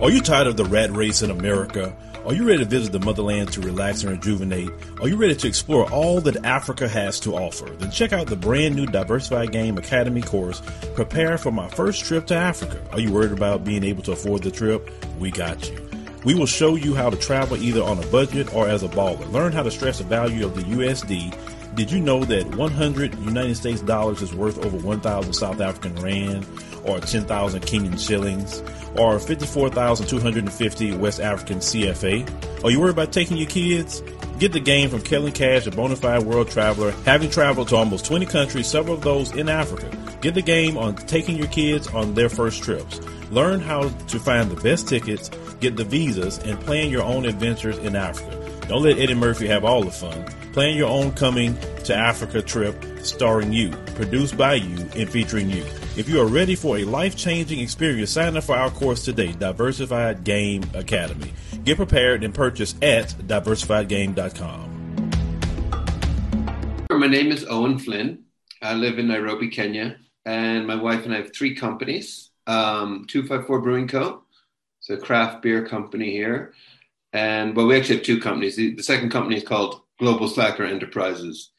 Are you tired of the rat race in America? Are you ready to visit the motherland to relax and rejuvenate? Are you ready to explore all that Africa has to offer? Then check out the brand new Diversified Game Academy course, Prepare for My First Trip to Africa. Are you worried about being able to afford the trip? We got you. We will show you how to travel either on a budget or as a baller. Learn how to stress the value of the USD. Did you know that 100 United States dollars is worth over 1,000 South African rand or 10,000 Kenyan shillings? or 54,250 West African CFA. Are you worried about taking your kids? Get the game from Kellen Cash, a bona fide world traveler, having traveled to almost 20 countries, several of those in Africa. Get the game on taking your kids on their first trips. Learn how to find the best tickets, get the visas, and plan your own adventures in Africa. Don't let Eddie Murphy have all the fun. Plan your own coming to Africa trip starring you, produced by you, and featuring you. If you are ready for a life changing experience, sign up for our course today, Diversified Game Academy. Get prepared and purchase at diversifiedgame.com. My name is Owen Flynn. I live in Nairobi, Kenya, and my wife and I have three companies um, 254 Brewing Co. It's a craft beer company here. And well, we actually have two companies. The, the second company is called Global Slacker Enterprises.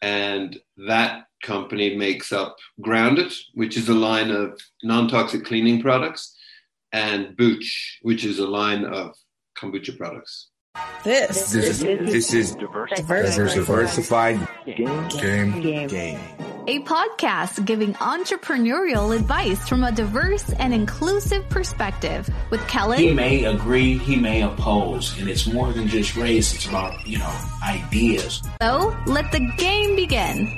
And that company makes up Grounded, which is a line of non toxic cleaning products, and Booch, which is a line of kombucha products. This, this is this is diversified, diversified game, game, game. game. A podcast giving entrepreneurial advice from a diverse and inclusive perspective with Kellen. He may agree, he may oppose, and it's more than just race, it's about, you know, ideas. So let the game begin.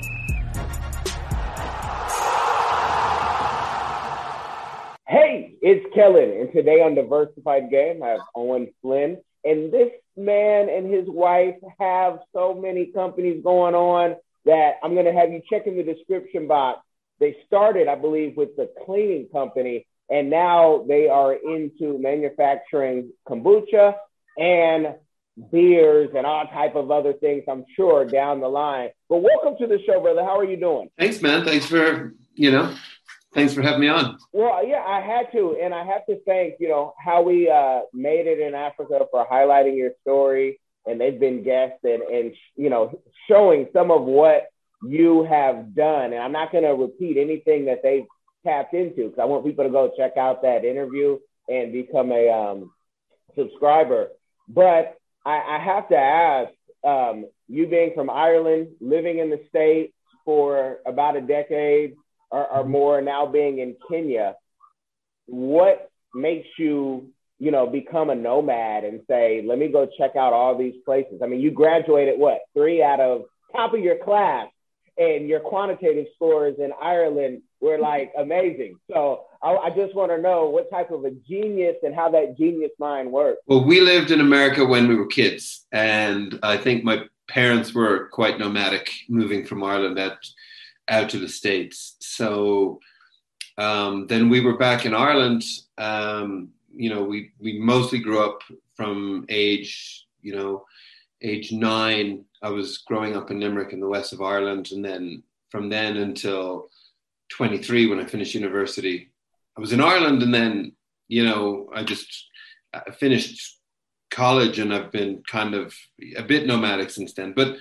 Hey, it's Kellen, and today on Diversified Game, I have Owen Flynn. And this man and his wife have so many companies going on that I'm going to have you check in the description box. They started, I believe, with the cleaning company, and now they are into manufacturing kombucha and beers and all type of other things. I'm sure down the line. But welcome to the show, brother. How are you doing? Thanks, man. Thanks for you know Thanks for having me on. Well, yeah, I had to, and I have to thank you know how we uh, made it in Africa for highlighting your story, and they've been guests and and you know showing some of what you have done. And I'm not going to repeat anything that they've tapped into because I want people to go check out that interview and become a um, subscriber. But I, I have to ask, um, you being from Ireland, living in the States for about a decade, or more now being in Kenya, what makes you, you know, become a nomad and say, let me go check out all these places? I mean, you graduated what, three out of top of your class, and your quantitative scores in Ireland were like amazing. So I, I just want to know what type of a genius and how that genius mind works. Well, we lived in America when we were kids, and I think my parents were quite nomadic, moving from Ireland at out to the States. So um, then we were back in Ireland. Um, you know, we, we mostly grew up from age, you know, age nine. I was growing up in Limerick in the west of Ireland. And then from then until 23, when I finished university, I was in Ireland. And then, you know, I just I finished college and I've been kind of a bit nomadic since then. But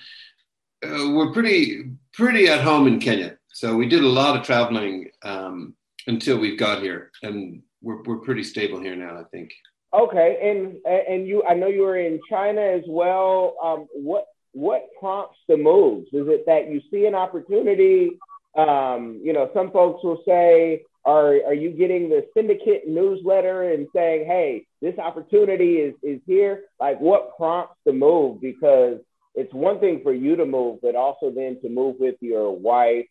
uh, we're pretty pretty at home in Kenya. So we did a lot of traveling um, until we got here, and we're we're pretty stable here now. I think. Okay, and and you, I know you were in China as well. Um, what what prompts the moves? Is it that you see an opportunity? Um, you know, some folks will say, "Are are you getting the syndicate newsletter and saying, hey, this opportunity is is here?" Like, what prompts the move? Because it's one thing for you to move, but also then to move with your wife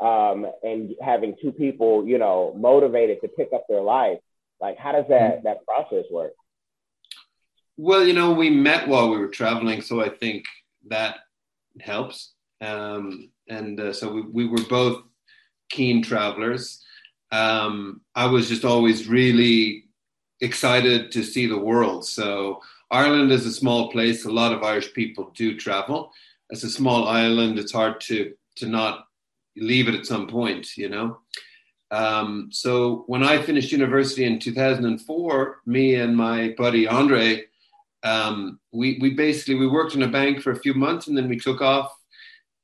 um, and having two people, you know, motivated to pick up their life. Like, how does that mm-hmm. that process work? Well, you know, we met while we were traveling, so I think that helps. Um, and uh, so we, we were both keen travelers. Um, I was just always really excited to see the world. So Ireland is a small place. A lot of Irish people do travel. It's a small island. It's hard to to not leave it at some point, you know. Um, so when I finished university in 2004, me and my buddy Andre, um, we we basically we worked in a bank for a few months and then we took off,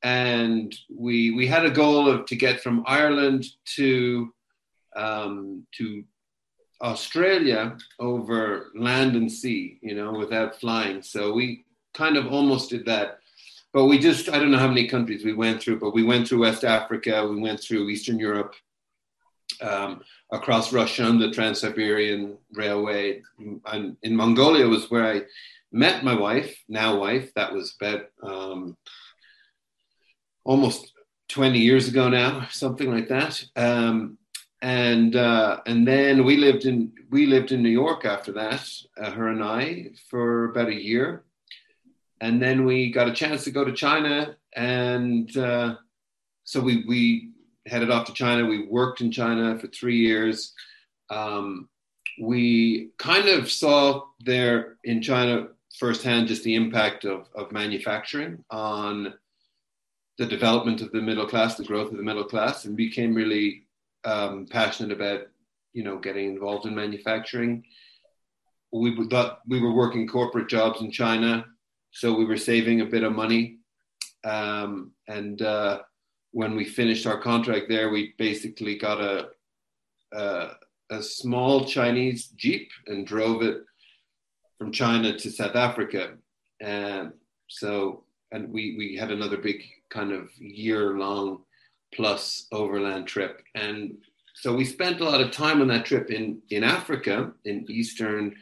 and we we had a goal of to get from Ireland to um, to Australia over land and sea, you know, without flying. So we kind of almost did that. But we just, I don't know how many countries we went through, but we went through West Africa, we went through Eastern Europe, um, across Russia on the Trans Siberian Railway. And in Mongolia was where I met my wife, now wife. That was about um, almost 20 years ago now, something like that. Um, and uh, and then we lived in we lived in New York after that, uh, her and I, for about a year, and then we got a chance to go to China, and uh, so we we headed off to China. We worked in China for three years. Um, we kind of saw there in China firsthand just the impact of, of manufacturing on the development of the middle class, the growth of the middle class, and became really um, passionate about you know getting involved in manufacturing. We thought we were working corporate jobs in China, so we were saving a bit of money. Um, and uh, when we finished our contract there, we basically got a, a, a small Chinese jeep and drove it from China to South Africa. And so, and we we had another big kind of year long plus overland trip. And so we spent a lot of time on that trip in, in Africa, in Eastern,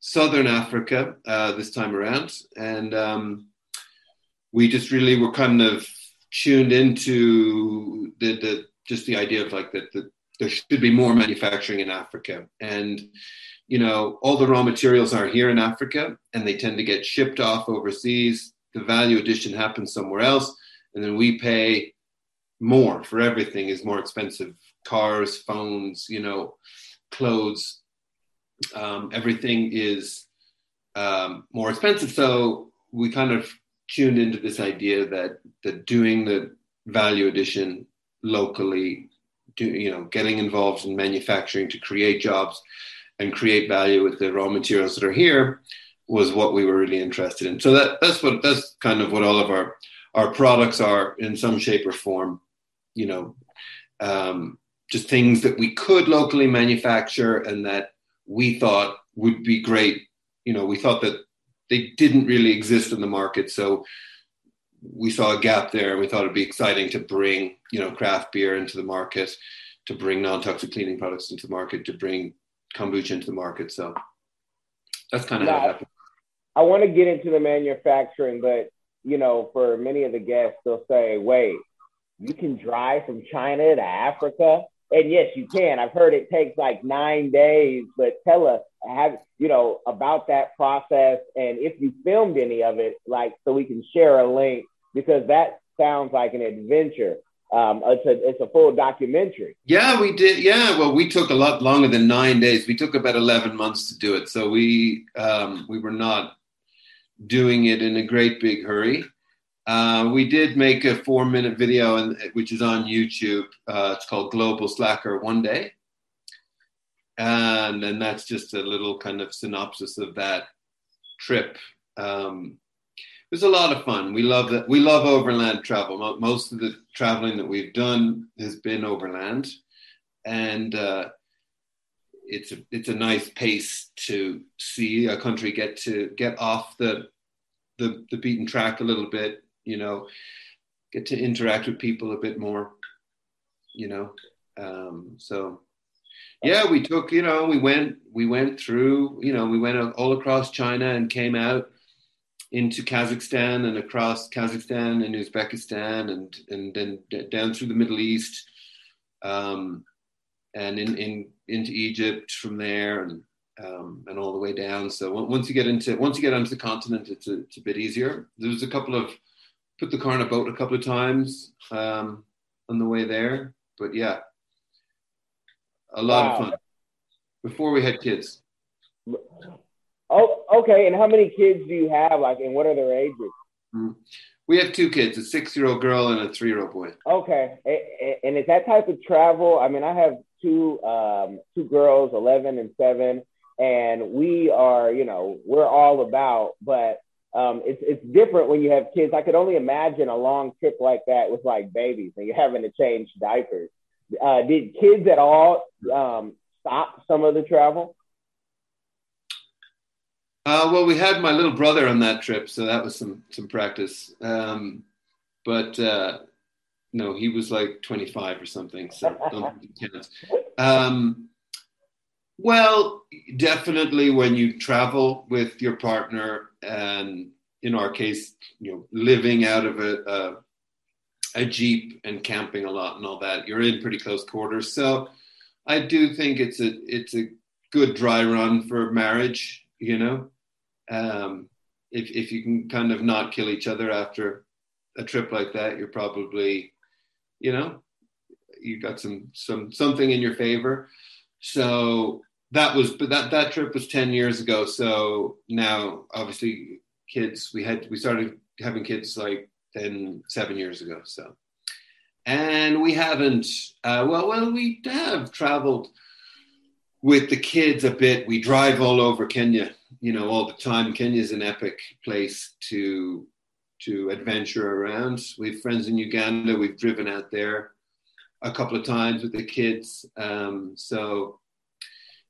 Southern Africa uh, this time around. And um, we just really were kind of tuned into the, the just the idea of like that the, there should be more manufacturing in Africa. And, you know, all the raw materials are here in Africa and they tend to get shipped off overseas. The value addition happens somewhere else. And then we pay more for everything is more expensive. Cars phones you know clothes um, everything is um, more expensive. So we kind of tuned into this idea that that doing the value addition locally do, you know getting involved in manufacturing to create jobs and create value with the raw materials that are here was what we were really interested in. So that that's what that's kind of what all of our our products are in some shape or form you know, um, just things that we could locally manufacture and that we thought would be great. You know, we thought that they didn't really exist in the market, so we saw a gap there, and we thought it'd be exciting to bring, you know, craft beer into the market, to bring non-toxic cleaning products into the market, to bring kombucha into the market. So that's kind of now, how it happened. I want to get into the manufacturing, but you know, for many of the guests, they'll say, "Wait, you can drive from China to Africa. And yes, you can. I've heard it takes like nine days, but tell us, have you know about that process and if you filmed any of it, like so we can share a link because that sounds like an adventure. Um, it's a it's a full documentary. Yeah, we did. Yeah, well, we took a lot longer than nine days. We took about eleven months to do it, so we um, we were not doing it in a great big hurry. Uh, we did make a four minute video, which is on YouTube. Uh, it's called Global Slacker One Day. And, and that's just a little kind of synopsis of that trip. Um, it was a lot of fun. We love that. We love overland travel. Most of the traveling that we've done has been overland, and uh, it's a it's a nice pace to see a country get to get off the the, the beaten track a little bit you know, get to interact with people a bit more, you know. Um, so yeah, we took, you know, we went, we went through, you know, we went all across China and came out into Kazakhstan and across Kazakhstan and Uzbekistan and and then down through the Middle East, um, and in, in into Egypt from there and um, and all the way down. So once you get into once you get onto the continent, it's a, it's a bit easier. There was a couple of put the car in a boat a couple of times um, on the way there. But yeah, a lot wow. of fun before we had kids. Oh, okay. And how many kids do you have? Like, and what are their ages? Mm. We have two kids, a six-year-old girl and a three-year-old boy. Okay, and is that type of travel? I mean, I have two um, two girls, eleven and seven, and we are, you know, we're all about. But um, it's it's different when you have kids. I could only imagine a long trip like that with like babies, and you're having to change diapers. Uh, did kids at all um, stop some of the travel? Uh, well, we had my little brother on that trip, so that was some some practice. Um, but uh, no, he was like 25 or something, so don't. Um, well, definitely when you travel with your partner, and in our case, you know, living out of a, a a jeep and camping a lot and all that, you're in pretty close quarters. So I do think it's a it's a good dry run for marriage. You know, um, if if you can kind of not kill each other after a trip like that, you're probably, you know, you got some some something in your favor. So that was but that that trip was 10 years ago. So now obviously kids we had we started having kids like then seven years ago so. And we haven't uh, well well we have traveled with the kids a bit. We drive all over kenya you know all the time. Kenya's an epic place to to adventure around. We have friends in uganda. We've driven out there a couple of times with the kids. Um, so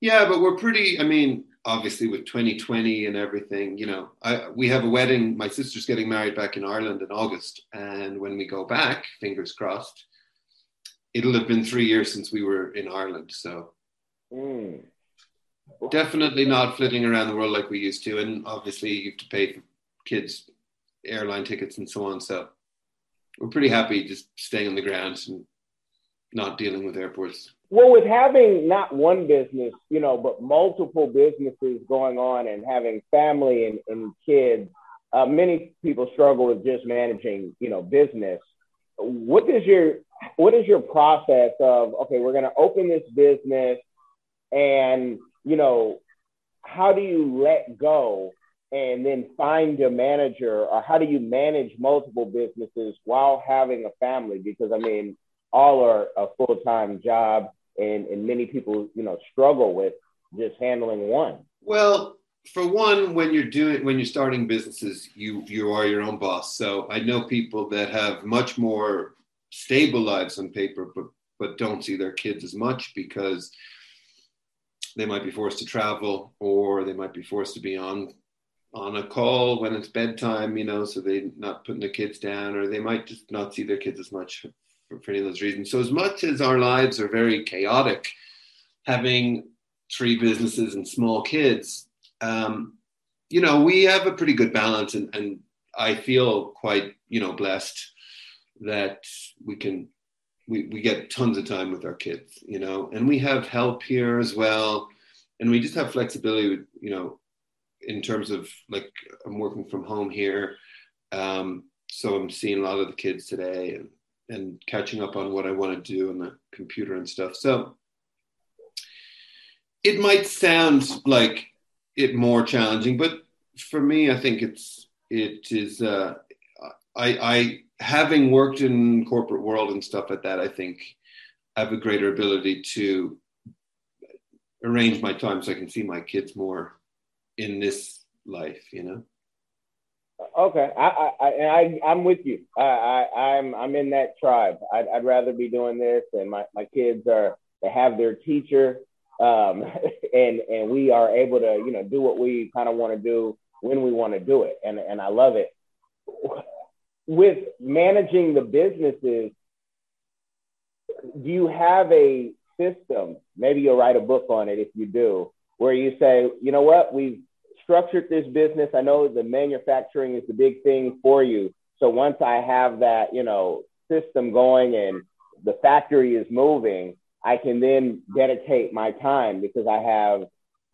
yeah, but we're pretty. I mean, obviously with 2020 and everything, you know, I, we have a wedding. My sister's getting married back in Ireland in August, and when we go back, fingers crossed, it'll have been three years since we were in Ireland. So mm. definitely not flitting around the world like we used to, and obviously you have to pay for kids' airline tickets and so on. So we're pretty happy just staying on the ground and not dealing with airports. Well, with having not one business, you know, but multiple businesses going on and having family and, and kids, uh, many people struggle with just managing, you know, business. What is your what is your process of okay, we're going to open this business, and you know, how do you let go and then find a manager, or how do you manage multiple businesses while having a family? Because I mean, all are a full time job and and many people you know struggle with just handling one. Well for one when you're doing when you're starting businesses you you are your own boss. So i know people that have much more stable lives on paper but but don't see their kids as much because they might be forced to travel or they might be forced to be on on a call when it's bedtime you know so they're not putting the kids down or they might just not see their kids as much for, for any of those reasons. So as much as our lives are very chaotic, having three businesses and small kids, um, you know, we have a pretty good balance, and, and I feel quite, you know, blessed that we can we, we get tons of time with our kids, you know, and we have help here as well. And we just have flexibility, with, you know, in terms of like I'm working from home here. Um, so I'm seeing a lot of the kids today and and catching up on what I want to do on the computer and stuff. So it might sound like it more challenging, but for me, I think it's it is. Uh, I, I having worked in corporate world and stuff like that, I think I have a greater ability to arrange my time so I can see my kids more in this life. You know. Okay, I, I, I, I'm with you. I, I, I'm, I'm in that tribe. I'd, I'd rather be doing this, and my, my kids are, they have their teacher, um, and, and we are able to, you know, do what we kind of want to do when we want to do it, and, and I love it. With managing the businesses, do you have a system? Maybe you'll write a book on it if you do, where you say, you know what, we've structured this business. I know the manufacturing is the big thing for you. So once I have that, you know, system going and the factory is moving, I can then dedicate my time because I have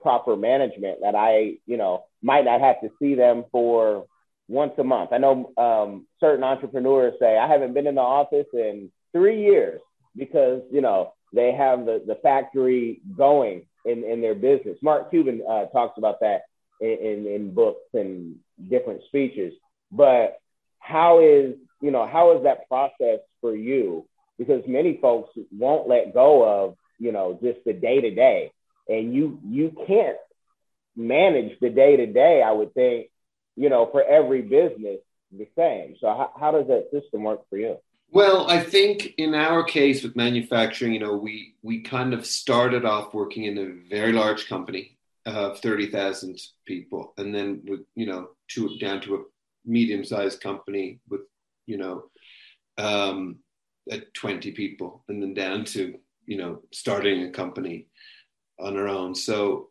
proper management that I, you know, might not have to see them for once a month. I know um, certain entrepreneurs say, I haven't been in the office in three years because, you know, they have the, the factory going in, in their business. Mark Cuban uh, talks about that in, in, in books and different speeches. But how is you know how is that process for you? Because many folks won't let go of you know just the day to day, and you you can't manage the day to day. I would think you know for every business the same. So how, how does that system work for you? Well, I think in our case with manufacturing, you know, we we kind of started off working in a very large company of thirty thousand people, and then with you know to down to a medium-sized company with you know um, at twenty people, and then down to you know starting a company on our own. So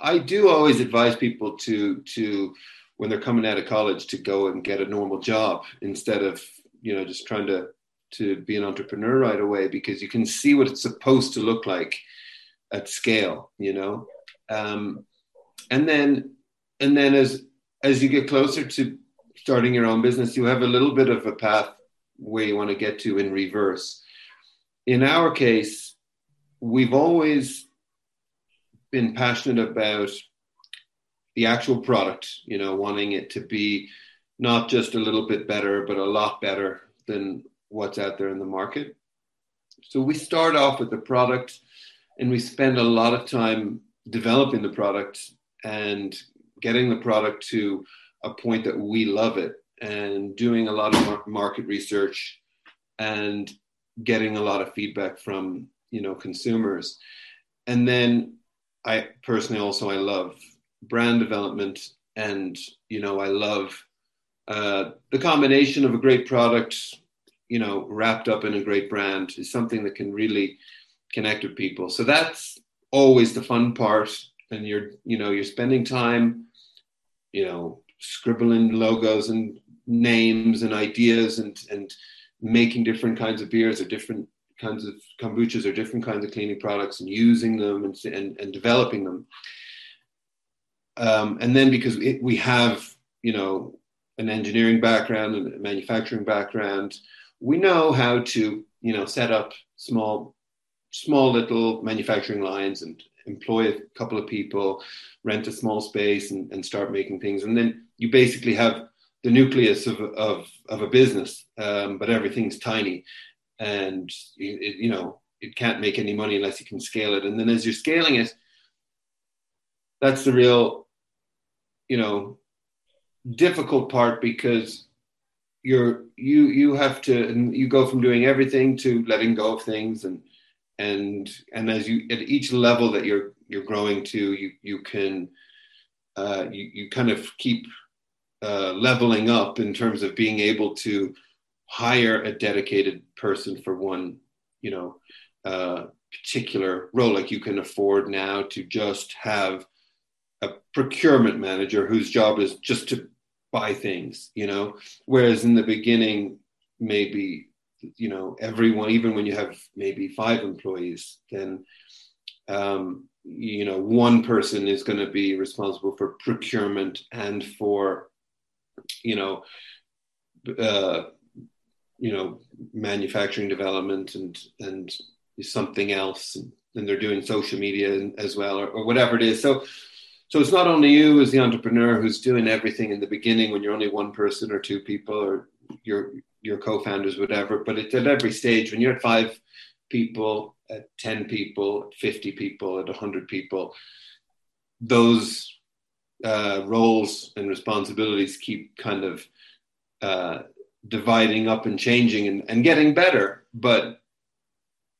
I do always advise people to to when they're coming out of college to go and get a normal job instead of you know just trying to to be an entrepreneur right away because you can see what it's supposed to look like at scale you know um, and then and then as as you get closer to starting your own business you have a little bit of a path where you want to get to in reverse in our case we've always been passionate about the actual product you know wanting it to be not just a little bit better, but a lot better than what's out there in the market. So we start off with the product and we spend a lot of time developing the product and getting the product to a point that we love it and doing a lot of market research and getting a lot of feedback from you know consumers and then i personally also i love brand development and you know i love uh, the combination of a great product, you know, wrapped up in a great brand is something that can really connect with people. So that's always the fun part. And you're, you know, you're spending time, you know, scribbling logos and names and ideas and and making different kinds of beers or different kinds of kombuchas or different kinds of cleaning products and using them and and, and developing them. Um, and then because it, we have, you know, an engineering background and a manufacturing background, we know how to, you know, set up small, small little manufacturing lines and employ a couple of people, rent a small space, and, and start making things. And then you basically have the nucleus of of, of a business, um, but everything's tiny, and it, you know it can't make any money unless you can scale it. And then as you're scaling it, that's the real, you know, difficult part because you're you you have to and you go from doing everything to letting go of things and and and as you at each level that you're you're growing to you you can uh, you, you kind of keep uh, leveling up in terms of being able to hire a dedicated person for one you know uh, particular role like you can afford now to just have a procurement manager whose job is just to buy things, you know. Whereas in the beginning, maybe you know everyone, even when you have maybe five employees, then um, you know one person is going to be responsible for procurement and for you know uh, you know manufacturing development and and something else. And, and they're doing social media as well or, or whatever it is. So so it's not only you as the entrepreneur who's doing everything in the beginning when you're only one person or two people or your your co-founders, whatever, but it's at every stage when you're at five people, at 10 people, at 50 people, at 100 people, those uh, roles and responsibilities keep kind of uh, dividing up and changing and, and getting better. But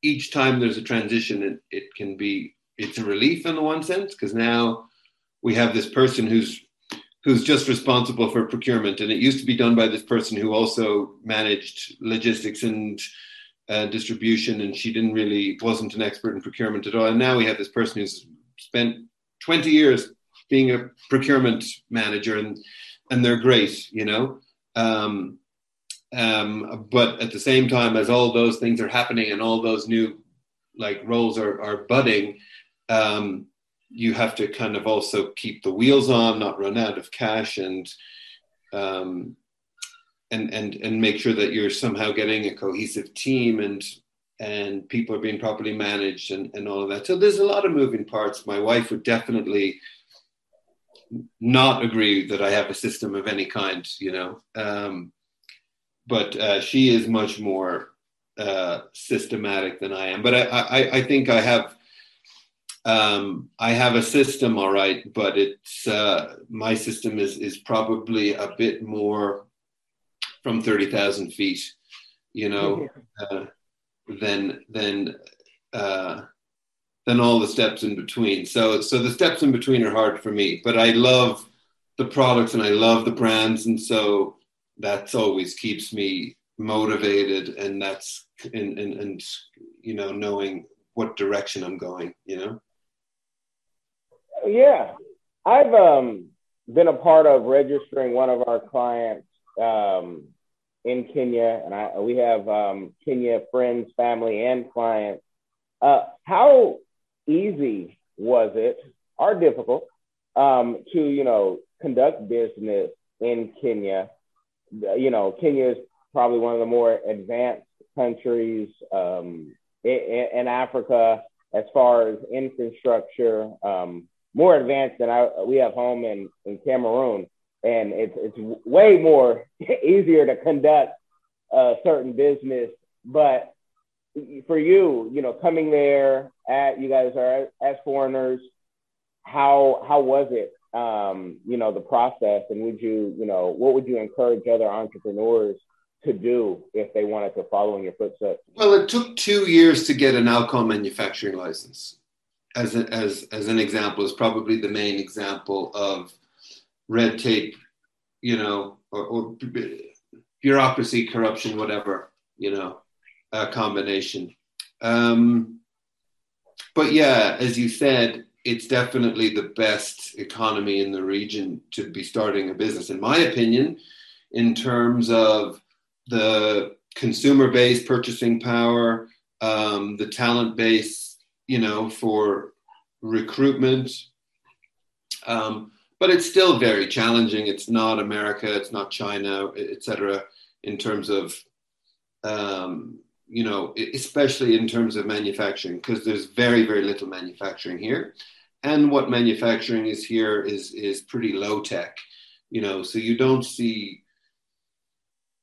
each time there's a transition, it, it can be, it's a relief in the one sense, because now we have this person who's who's just responsible for procurement. And it used to be done by this person who also managed logistics and uh, distribution and she didn't really wasn't an expert in procurement at all. And now we have this person who's spent 20 years being a procurement manager and and they're great you know? Um, um, but at the same time as all those things are happening and all those new like roles are, are budding um, you have to kind of also keep the wheels on, not run out of cash, and um, and and and make sure that you're somehow getting a cohesive team and and people are being properly managed and, and all of that. So there's a lot of moving parts. My wife would definitely not agree that I have a system of any kind, you know. Um, but uh, she is much more uh, systematic than I am. But I, I, I think I have um, I have a system, all right, but it's uh, my system is is probably a bit more from thirty thousand feet, you know, uh, than than uh, than all the steps in between. So so the steps in between are hard for me, but I love the products and I love the brands, and so that's always keeps me motivated, and that's and and, and you know knowing what direction I'm going, you know. Yeah, I've um, been a part of registering one of our clients um, in Kenya, and I, we have um, Kenya friends, family, and clients. Uh, how easy was it, or difficult, um, to you know conduct business in Kenya? You know, Kenya is probably one of the more advanced countries um, in, in, Africa as far as infrastructure. Um, more advanced than I we have home in in Cameroon, and it's it's way more easier to conduct a certain business. But for you, you know, coming there at you guys are as foreigners, how how was it? Um, you know, the process, and would you, you know, what would you encourage other entrepreneurs to do if they wanted to follow in your footsteps? Well, it took two years to get an alcohol manufacturing license as, a, as, as an example, is probably the main example of red tape, you know, or, or bureaucracy, corruption, whatever, you know, a combination. Um, but yeah, as you said, it's definitely the best economy in the region to be starting a business, in my opinion, in terms of the consumer base, purchasing power, um, the talent base, you know, for recruitment. Um, but it's still very challenging. It's not America, it's not China, etc. In terms of, um, you know, especially in terms of manufacturing, because there's very very little manufacturing here, and what manufacturing is here is is pretty low tech, you know. So you don't see,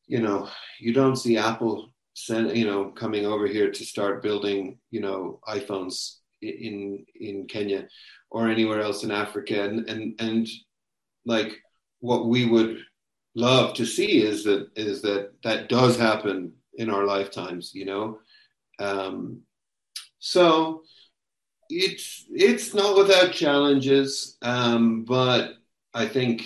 you know, you don't see Apple send, you know, coming over here to start building, you know, iPhones in in Kenya or anywhere else in Africa, and and and like what we would love to see is that is that that does happen in our lifetimes, you know. Um, so it's it's not without challenges, um, but I think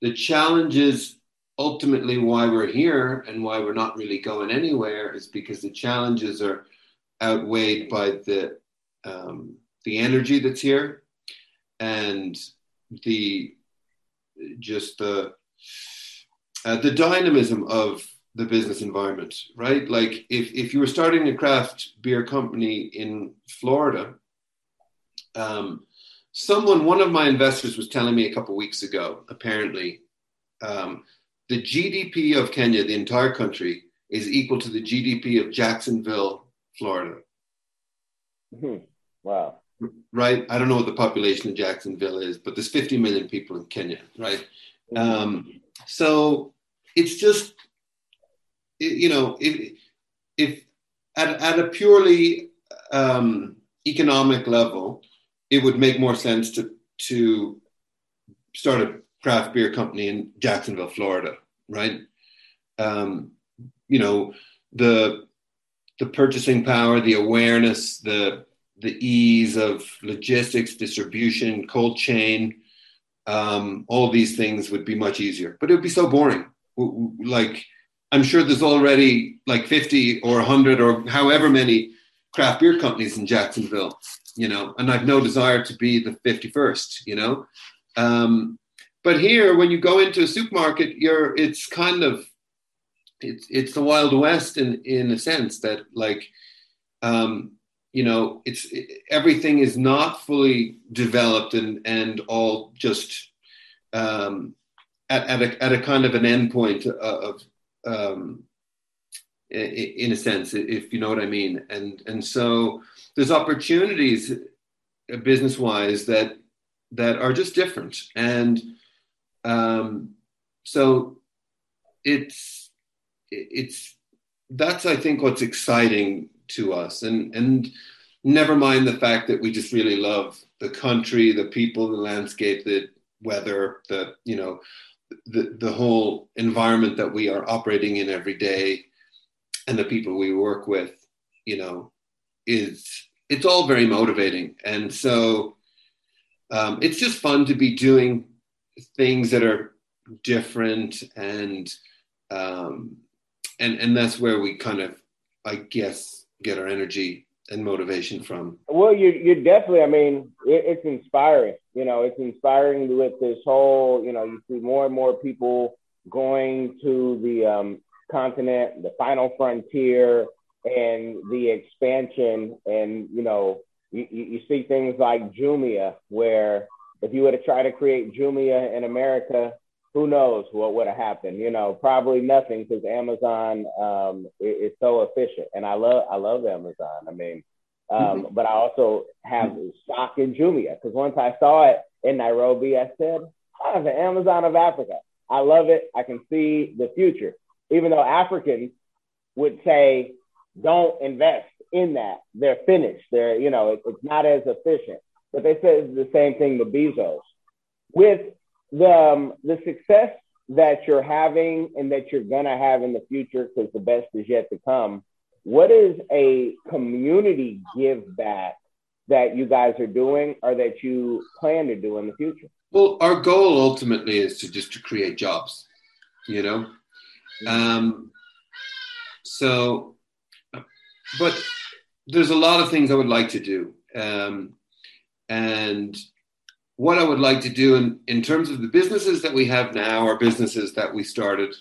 the challenges ultimately why we're here and why we're not really going anywhere is because the challenges are outweighed by the um, the energy that's here and the just the uh, the dynamism of the business environment, right? Like if, if you were starting a craft beer company in Florida, um, someone, one of my investors was telling me a couple weeks ago, apparently, um, the GDP of Kenya, the entire country, is equal to the GDP of Jacksonville, Florida. Mm-hmm. Wow. Right. I don't know what the population of Jacksonville is, but there's 50 million people in Kenya, right? Um, so it's just, you know, if, if at, at a purely um, economic level, it would make more sense to to start a craft beer company in Jacksonville, Florida, right? Um, you know, the the purchasing power, the awareness, the the ease of logistics, distribution, cold chain, um, all these things would be much easier. But it would be so boring. Like, I'm sure there's already like 50 or 100 or however many craft beer companies in Jacksonville, you know, and I've no desire to be the 51st, you know. Um, but here, when you go into a supermarket, you're it's kind of it's it's the wild west in in a sense that like um, you know it's everything is not fully developed and and all just um, at, at, a, at a kind of an endpoint of um, in a sense if you know what i mean and and so there's opportunities uh, business wise that that are just different. And um, so it's it's that's I think what's exciting to us, and and never mind the fact that we just really love the country, the people, the landscape, the weather, the you know the the whole environment that we are operating in every day, and the people we work with, you know, is it's all very motivating, and so um, it's just fun to be doing things that are different and um, and and that's where we kind of i guess get our energy and motivation from. Well you you definitely i mean it, it's inspiring you know it's inspiring with this whole you know you see more and more people going to the um, continent the final frontier and the expansion and you know you, you see things like Jumia, where if you were to try to create Jumia in America, who knows what would have happened? You know, probably nothing because Amazon um, is, is, so efficient, and I love I love Amazon. I mean, um, mm-hmm. but I also have stock in Jumia because once I saw it in Nairobi, I said, "Oh, the Amazon of Africa." I love it. I can see the future, even though Africans would say, "Don't invest in that. They're finished. They're, you know, it, it's not as efficient. But they said the same thing to Bezos. With the, um, the success that you're having and that you're going to have in the future, because the best is yet to come, what is a community give back that you guys are doing or that you plan to do in the future? Well, our goal ultimately is to just to create jobs, you know? Um, so, but there's a lot of things I would like to do. Um, and what I would like to do in, in terms of the businesses that we have now are businesses that we started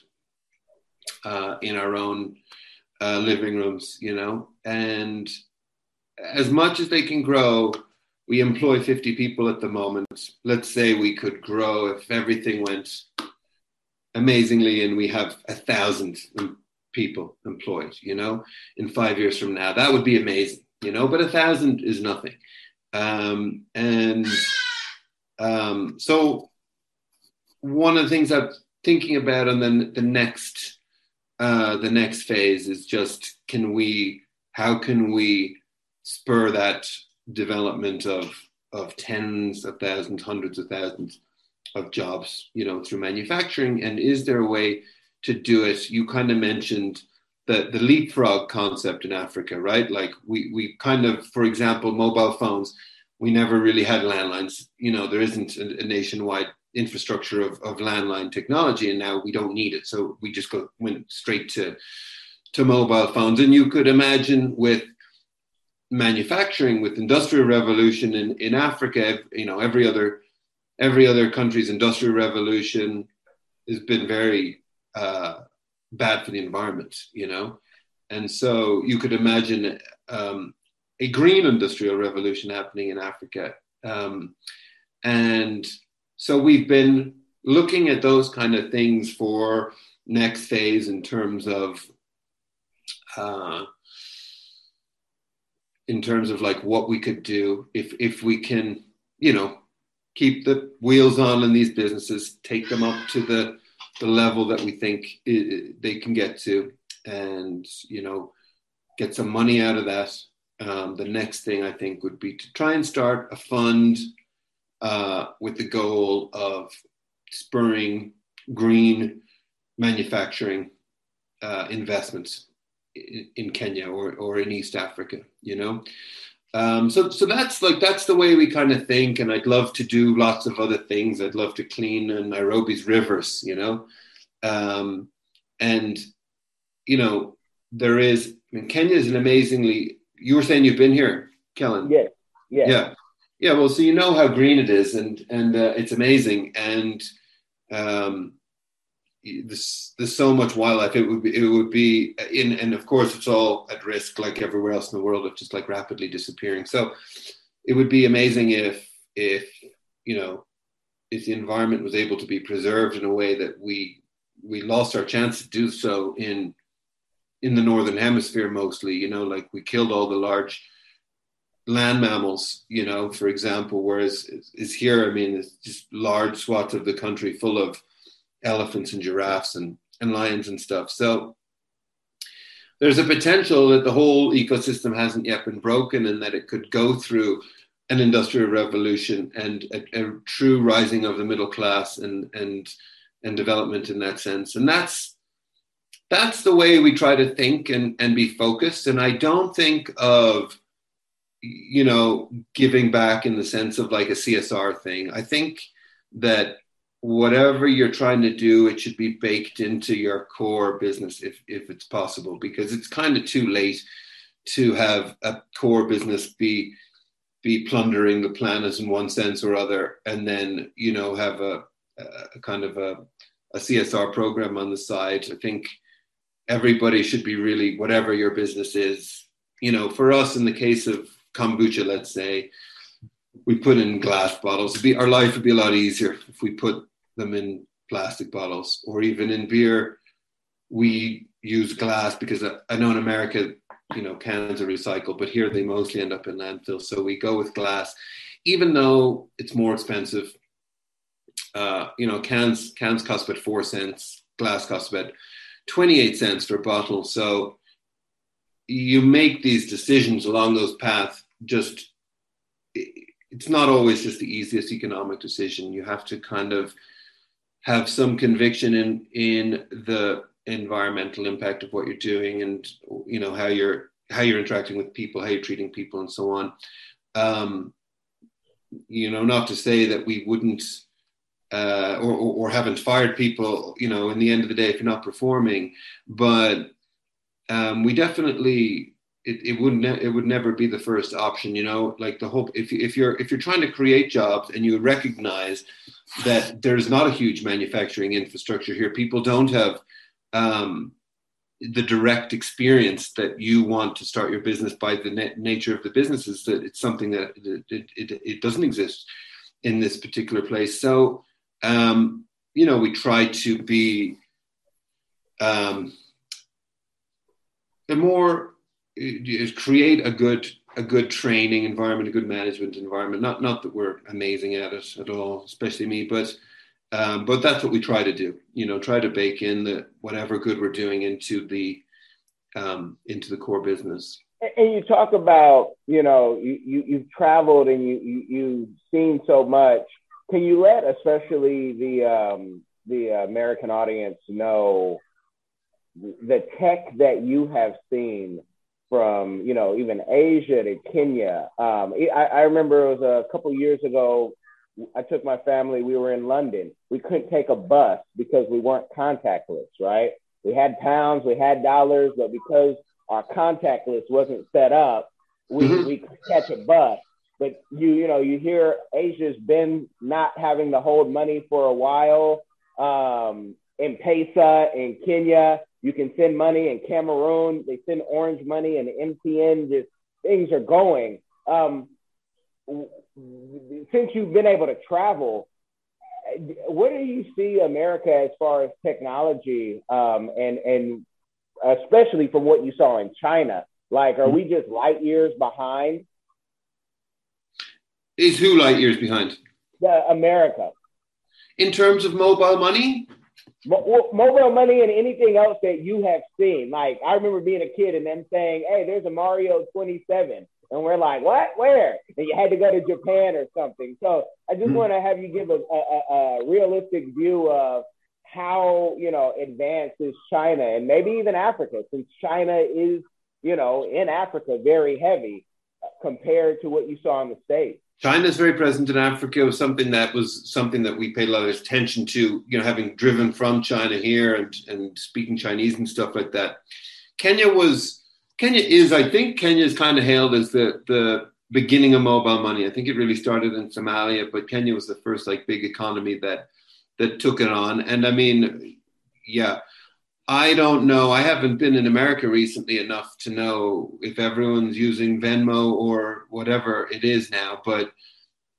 uh, in our own uh, living rooms, you know, and as much as they can grow, we employ 50 people at the moment. Let's say we could grow if everything went amazingly and we have a thousand people employed, you know, in five years from now. That would be amazing, you know, but a thousand is nothing. Um, and um, so one of the things I'm thinking about and then the next uh, the next phase is just can we how can we spur that development of of tens of thousands, hundreds of thousands of jobs, you know, through manufacturing? And is there a way to do it. You kind of mentioned the, the leapfrog concept in Africa, right? Like we, we kind of, for example, mobile phones, we never really had landlines. You know, there isn't a, a nationwide infrastructure of, of landline technology, and now we don't need it. So we just go went straight to to mobile phones. And you could imagine with manufacturing, with industrial revolution in, in Africa, you know, every other every other country's industrial revolution has been very uh, bad for the environment, you know? And so you could imagine um, a green industrial revolution happening in Africa. Um, and so we've been looking at those kind of things for next phase in terms of uh, in terms of like what we could do if if we can you know keep the wheels on in these businesses take them up to the the level that we think it, they can get to and you know get some money out of that um, the next thing i think would be to try and start a fund uh, with the goal of spurring green manufacturing uh, investments in, in, Kenya or, or in East Africa, you know. Um, so, so that's like that's the way we kind of think, and I'd love to do lots of other things. I'd love to clean Nairobi's rivers, you know, um, and you know there is. I mean, Kenya is an amazingly. You were saying you've been here, Kellen. Yeah, yeah, yeah, yeah. Well, so you know how green it is, and and uh, it's amazing, and um, there's, there's so much wildlife. It would be, it would be in, and of course it's all at risk, like everywhere else in the world, of just like rapidly disappearing. So it would be amazing if, if you know, if the environment was able to be preserved in a way that we we lost our chance to do so in in the northern hemisphere mostly. You know, like we killed all the large land mammals, you know, for example, whereas is here, I mean, it's just large swaths of the country full of elephants and giraffes and, and lions and stuff. So there's a potential that the whole ecosystem hasn't yet been broken and that it could go through an industrial revolution and a, a true rising of the middle class and and and development in that sense. And that's that's the way we try to think and, and be focused. And I don't think of you know, giving back in the sense of like a CSR thing. I think that whatever you're trying to do, it should be baked into your core business if, if it's possible, because it's kind of too late to have a core business be be plundering the planet in one sense or other, and then you know have a, a kind of a, a CSR program on the side. I think everybody should be really whatever your business is. You know, for us in the case of kombucha, let's say, we put in glass bottles. Be, our life would be a lot easier if we put them in plastic bottles, or even in beer, we use glass because I, know in America, you know, cans are recycled, but here they mostly end up in landfill. So we go with glass, even though it's more expensive. Uh, you know, cans cans cost about four cents, glass costs about twenty eight cents for a bottle. So you make these decisions along those paths just it's not always just the easiest economic decision you have to kind of have some conviction in in the environmental impact of what you're doing and you know how you're how you're interacting with people how you're treating people and so on. Um, you know not to say that we wouldn't uh, or, or, or haven't fired people you know in the end of the day if you're not performing but um, we definitely it, it would ne- it would never be the first option you know? Like the hope if, if you're if you're trying to create jobs and you recognize that there's not a huge manufacturing infrastructure here people don't have um, the direct experience that you want to start your business by the na- nature of the businesses that it's something that it, it, it, doesn't exist in this particular place. So um, you know we try to be um, the more is create a good a good training environment, a good management environment. Not not that we're amazing at it at all, especially me, but um, but that's what we try to do. You know, try to bake in the whatever good we're doing into the um, into the core business. And you talk about, you know, you, you you've traveled and you, you you've seen so much. Can you let, especially the um, the American audience, know the tech that you have seen from you know even Asia to Kenya. Um, I, I, remember it was a couple years ago. I took my family. We were in London. We couldn't take a bus because we weren't contactless. Right? We had pounds, we had dollars, but because our contactless wasn't set up, we mm-hmm. we could catch a bus. But you you know you hear Asia's been not having to hold money for a while. Um, M-Pesa in Kenya, you can send money in Cameroon. They send orange money and MTN. Just things are going. Um, since you've been able to travel, what do you see America as far as technology um, and and especially from what you saw in China? Like, are we just light years behind? Is who light years behind? The America. In terms of mobile money? Mobile money and anything else that you have seen. Like I remember being a kid and them saying, "Hey, there's a Mario 27," and we're like, "What? Where?" And you had to go to Japan or something. So I just mm-hmm. want to have you give a, a, a, realistic view of how you know advanced is China and maybe even Africa, since China is you know in Africa very heavy compared to what you saw in the states. China is very present in Africa. It was something that was something that we paid a lot of attention to, you know, having driven from China here and, and speaking Chinese and stuff like that. Kenya was, Kenya is, I think Kenya is kind of hailed as the, the beginning of mobile money. I think it really started in Somalia, but Kenya was the first like big economy that, that took it on. And I mean, yeah, I don't know. I haven't been in America recently enough to know if everyone's using Venmo or whatever it is now, but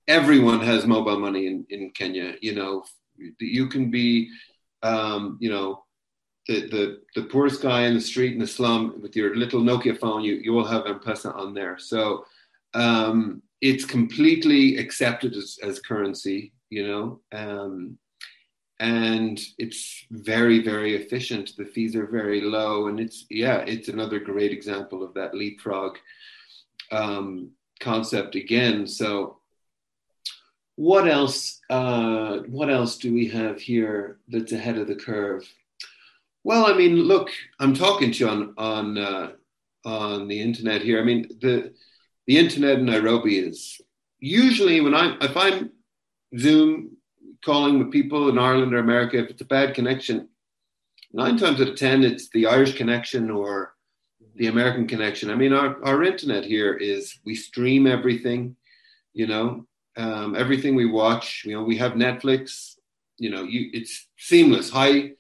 everyone has mobile money in, in Kenya. You know, you can be, um, you know, the, the, the poorest guy in the street in the slum with your little Nokia phone, you, you will have M-Pesa on there. So um, it's completely accepted as, as currency, you know, um, and it's very, very efficient. The fees are very low, and it's yeah, it's another great example of that leapfrog um, concept again. So, what else? Uh, what else do we have here that's ahead of the curve? Well, I mean, look, I'm talking to you on on uh, on the internet here. I mean, the the internet in Nairobi is usually when I'm if I'm Zoom calling with people in Ireland or America, if it's a bad connection, nine times out of ten it's the Irish connection or the American connection. I mean, our, our internet here is we stream everything, you know, um, everything we watch. You know, we have Netflix. You know, you it's seamless, high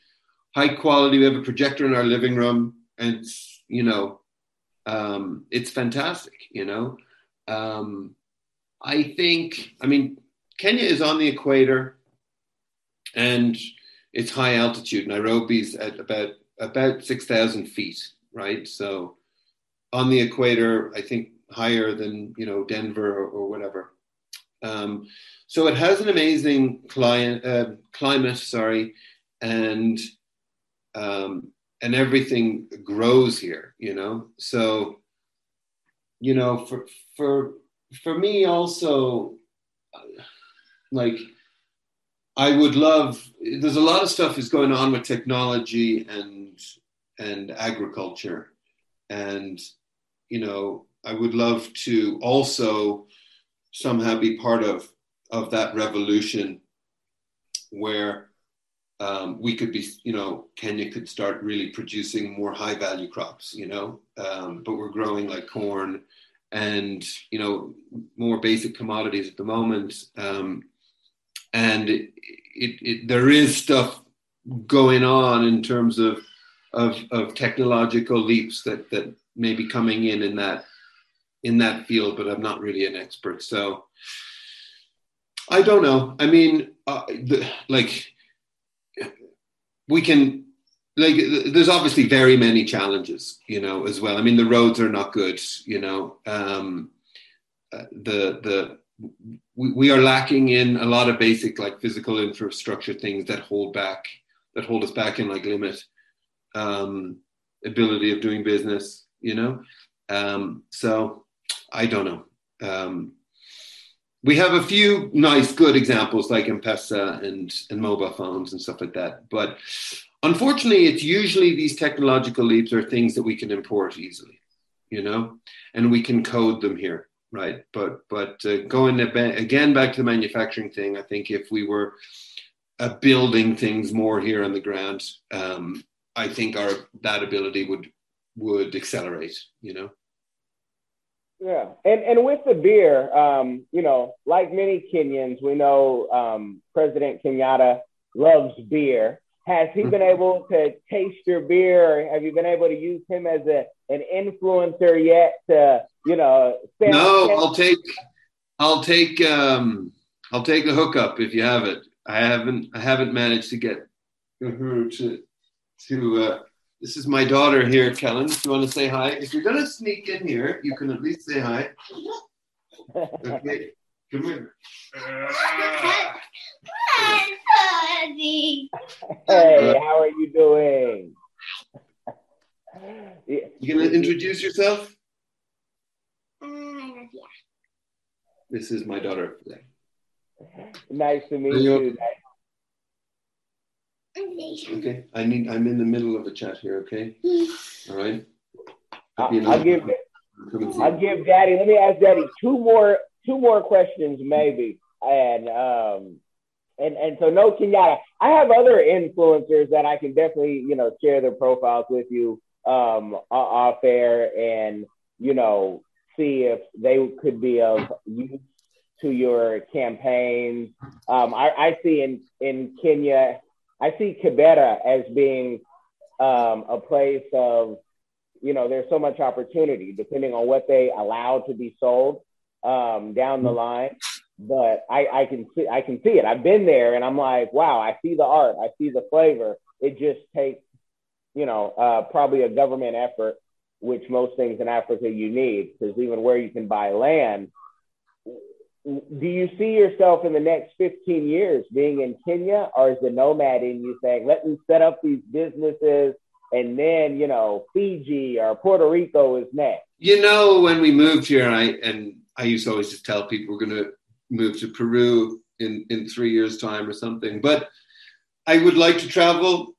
high quality. We have a projector in our living room, and you know, um, it's fantastic. You know, um, I think. I mean, Kenya is on the equator, and it's high altitude. Nairobi's at about about six thousand feet, right? So on the equator, I think higher than you know Denver or, or whatever. Um, so it has an amazing client, uh, climate, sorry, and um, and everything grows here, you know. So, you know, for for for me also, like, I would love. There's a lot of stuff is going on with technology and and agriculture, and you know, I would love to also somehow be part of of that revolution where um, we could be, you know, Kenya could start really producing more high value crops, you know, um, but we're growing like corn and, you know, more basic commodities at the moment. Um, and it, it, there is stuff going on in terms of, of, of technological leaps that, that may be coming in in that, in that field, but I'm not really an expert. So I don't know. I mean, uh, the, like, we can like there's obviously very many challenges you know as well i mean the roads are not good you know um uh, the the we, we are lacking in a lot of basic like physical infrastructure things that hold back that hold us back and like limit um ability of doing business you know? Um so i don't know. Um we have a few nice, good examples like M-Pesa and, and mobile phones and stuff like that. But unfortunately, it's usually these technological leaps are things that we can import easily, you know, and we can code them here, right? But but uh, going again back to the manufacturing thing, I think if we were uh, building things more here on the ground, um, I think our that ability would would accelerate, you know. Yeah, and and with the beer, um, you know, like many Kenyans, we know um, President Kenyatta loves beer. Has he been able to taste your beer? Have you been able to use him as a an influencer yet? To you know, no, I'll take, I'll take, um, I'll take the hookup if you have it. I haven't, I haven't managed to get her to to uh, this is my daughter here, Kellen. If you want to say hi, if you're gonna sneak in here, you can at least say hi. Okay, come here. Hey, how are you doing? You gonna introduce yourself? Uh. This is my daughter. Nice to meet you. you. Okay, I need. I'm in the middle of a chat here. Okay, all right. I'll, I'll give. I'll give Daddy. Let me ask Daddy two more. Two more questions, maybe. And um, and and so no Kenyatta. I have other influencers that I can definitely you know share their profiles with you um off air and you know see if they could be of use to your campaign. Um, I, I see in in Kenya I see Kibera as being um, a place of, you know, there's so much opportunity depending on what they allow to be sold um, down the line. But I, I can see I can see it. I've been there, and I'm like, wow, I see the art, I see the flavor. It just takes, you know, uh, probably a government effort which most things in Africa you need, because even where you can buy land, do you see yourself in the next 15 years being in Kenya, or is the nomad in you saying, let me set up these businesses and then, you know, Fiji or Puerto Rico is next? You know, when we moved here, I and I used to always just tell people we're going to move to Peru in in three years' time or something. But I would like to travel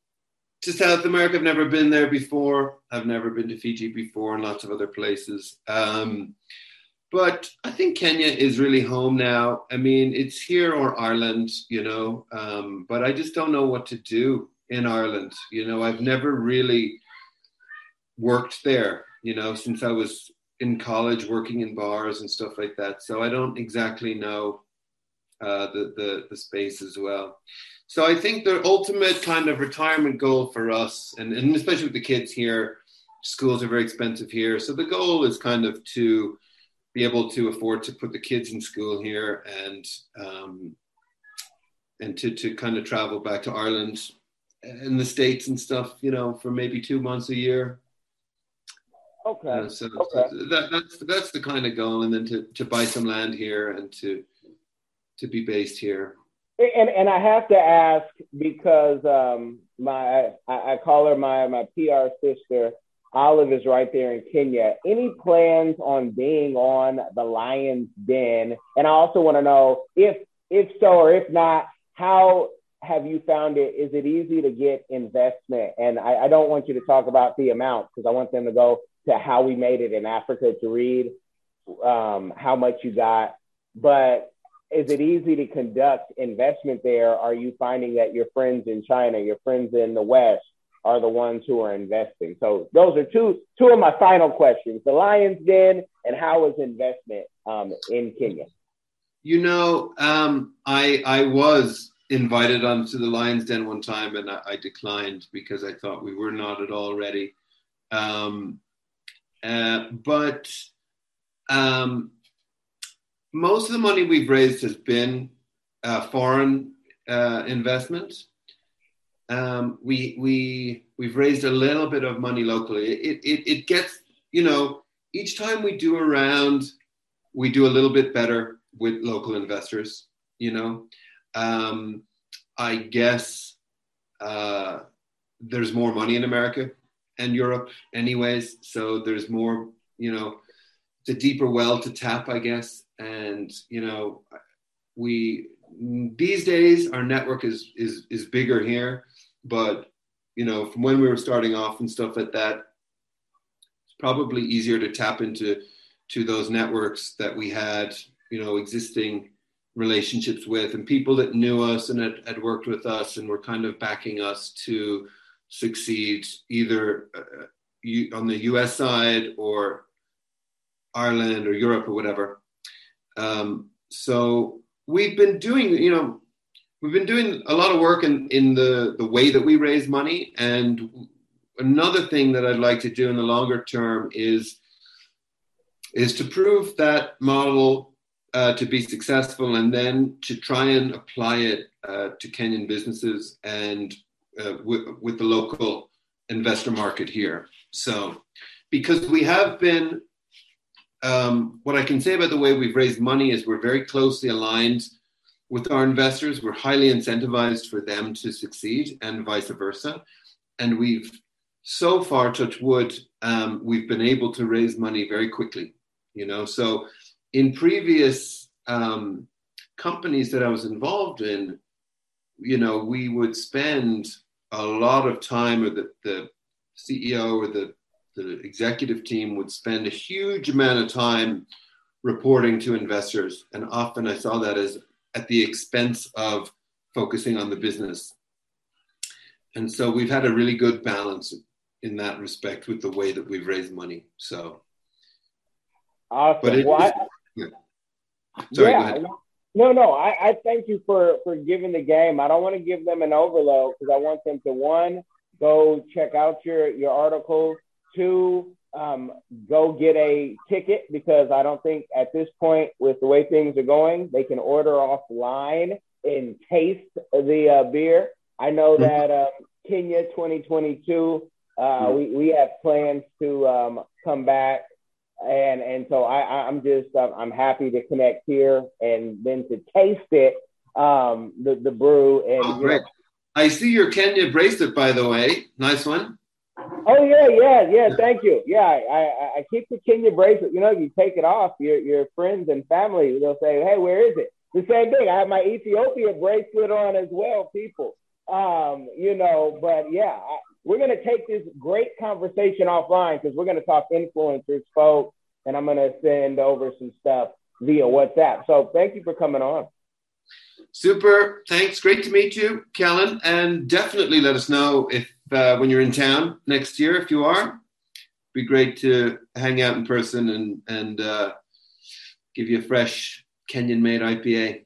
to South America. I've never been there before. I've never been to Fiji before, and lots of other places. Um, but I think Kenya is really home now. I mean, it's here or Ireland, you know. Um, but I just don't know what to do in Ireland. You know, I've never really worked there. You know, since I was in college, working in bars and stuff like that. So I don't exactly know uh, the, the the space as well. So I think the ultimate kind of retirement goal for us, and, and especially with the kids here, schools are very expensive here. So the goal is kind of to be able to afford to put the kids in school here and um, and to, to kind of travel back to Ireland and the States and stuff, you know, for maybe two months a year. Okay. Uh, so, okay. so that, that's that's the kind of goal, and then to, to buy some land here and to to be based here. And and I have to ask because um, my I, I call her my my PR sister. Olive is right there in Kenya. Any plans on being on the Lions Den? And I also want to know if if so or if not, how have you found it? Is it easy to get investment? And I, I don't want you to talk about the amount because I want them to go to how we made it in Africa to read um, how much you got. But is it easy to conduct investment there? Are you finding that your friends in China, your friends in the West, are the ones who are investing? So those are two two of my final questions: the Lions Den and how is investment um, in Kenya? You know, um, I I was invited onto the Lions Den one time, and I, I, declined because I thought we were not at all ready. Um, uh, but um, most of the money we've raised has been uh, foreign uh, investment. Um, we we we've raised a little bit of money locally. It, it it gets you know each time we do a round, we do a little bit better with local investors. You know, um, I guess uh, there's more money in America and Europe, anyways. So there's more you know, a deeper well to tap, I guess and you know we these days our network is is is bigger here but you know from when we were starting off and stuff like that it's probably easier to tap into to those networks that we had you know existing relationships with and people that knew us and had, had worked with us and were kind of backing us to succeed either uh, on the US side or Ireland or Europe or whatever um, so we've been doing, you know, we've been doing a lot of work in, in the, the way that we raise money. And another thing that I'd like to do in the longer term is, is to prove that model uh, to be successful and then to try and apply it uh, to Kenyan businesses and uh, with, with the local investor market here. So, because we have been um, what I can say about the way we've raised money is we're very closely aligned with our investors. We're highly incentivized for them to succeed and vice versa. And we've so far, touch wood, um, we've been able to raise money very quickly. You know, so in previous um, companies that I was involved in, you know, we would spend a lot of time, or the, the CEO or the the executive team would spend a huge amount of time reporting to investors. And often I saw that as at the expense of focusing on the business. And so we've had a really good balance in that respect with the way that we've raised money. So, awesome. But it, well, I, yeah. Sorry, yeah, No, no, I, I thank you for for giving the game. I don't want to give them an overload because I want them to one go check out your your articles Two, um, go get a ticket because I don't think at this point, with the way things are going, they can order offline and taste the uh, beer. I know mm-hmm. that uh, Kenya 2022 Uh, we we have plans to um, come back, and and so I I'm just um, I'm happy to connect here and then to taste it um, the the brew and Oh, you know, great. I see your Kenya bracelet, by the way. Nice one. Oh yeah, yeah, yeah. Thank you. Yeah, I, I, I keep the Kenya bracelet. You know, you take it off, your your friends and family they'll say, "Hey, where is it?" The same thing. I have my Ethiopia bracelet on as well, people. Um, you know, but yeah, I, we're gonna take this great conversation offline because we're gonna talk influencers, folks, and I'm gonna send over some stuff via WhatsApp. So thank you for coming on. Super. Thanks. Great to meet you, Kellen. And definitely let us know if uh, when you're in town next year, if you are. Be great to hang out in person and and uh, give you a fresh Kenyan-made IPA.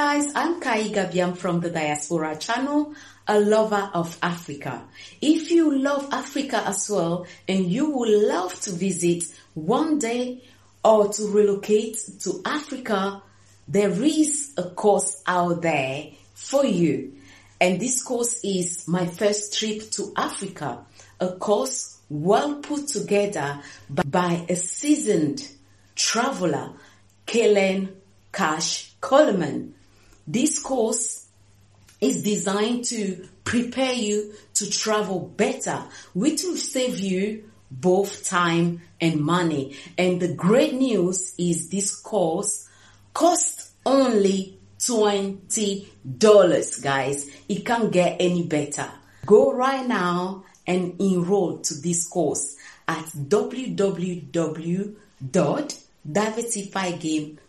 Guys, I'm Kai Gabiam from the Diaspora Channel, a lover of Africa. If you love Africa as well and you would love to visit one day or to relocate to Africa, there is a course out there for you. And this course is my first trip to Africa, a course well put together by a seasoned traveler, Kellen Cash Coleman. This course is designed to prepare you to travel better, which will save you both time and money. And the great news is this course costs only $20, guys. It can't get any better. Go right now and enroll to this course at www.diversifygame.com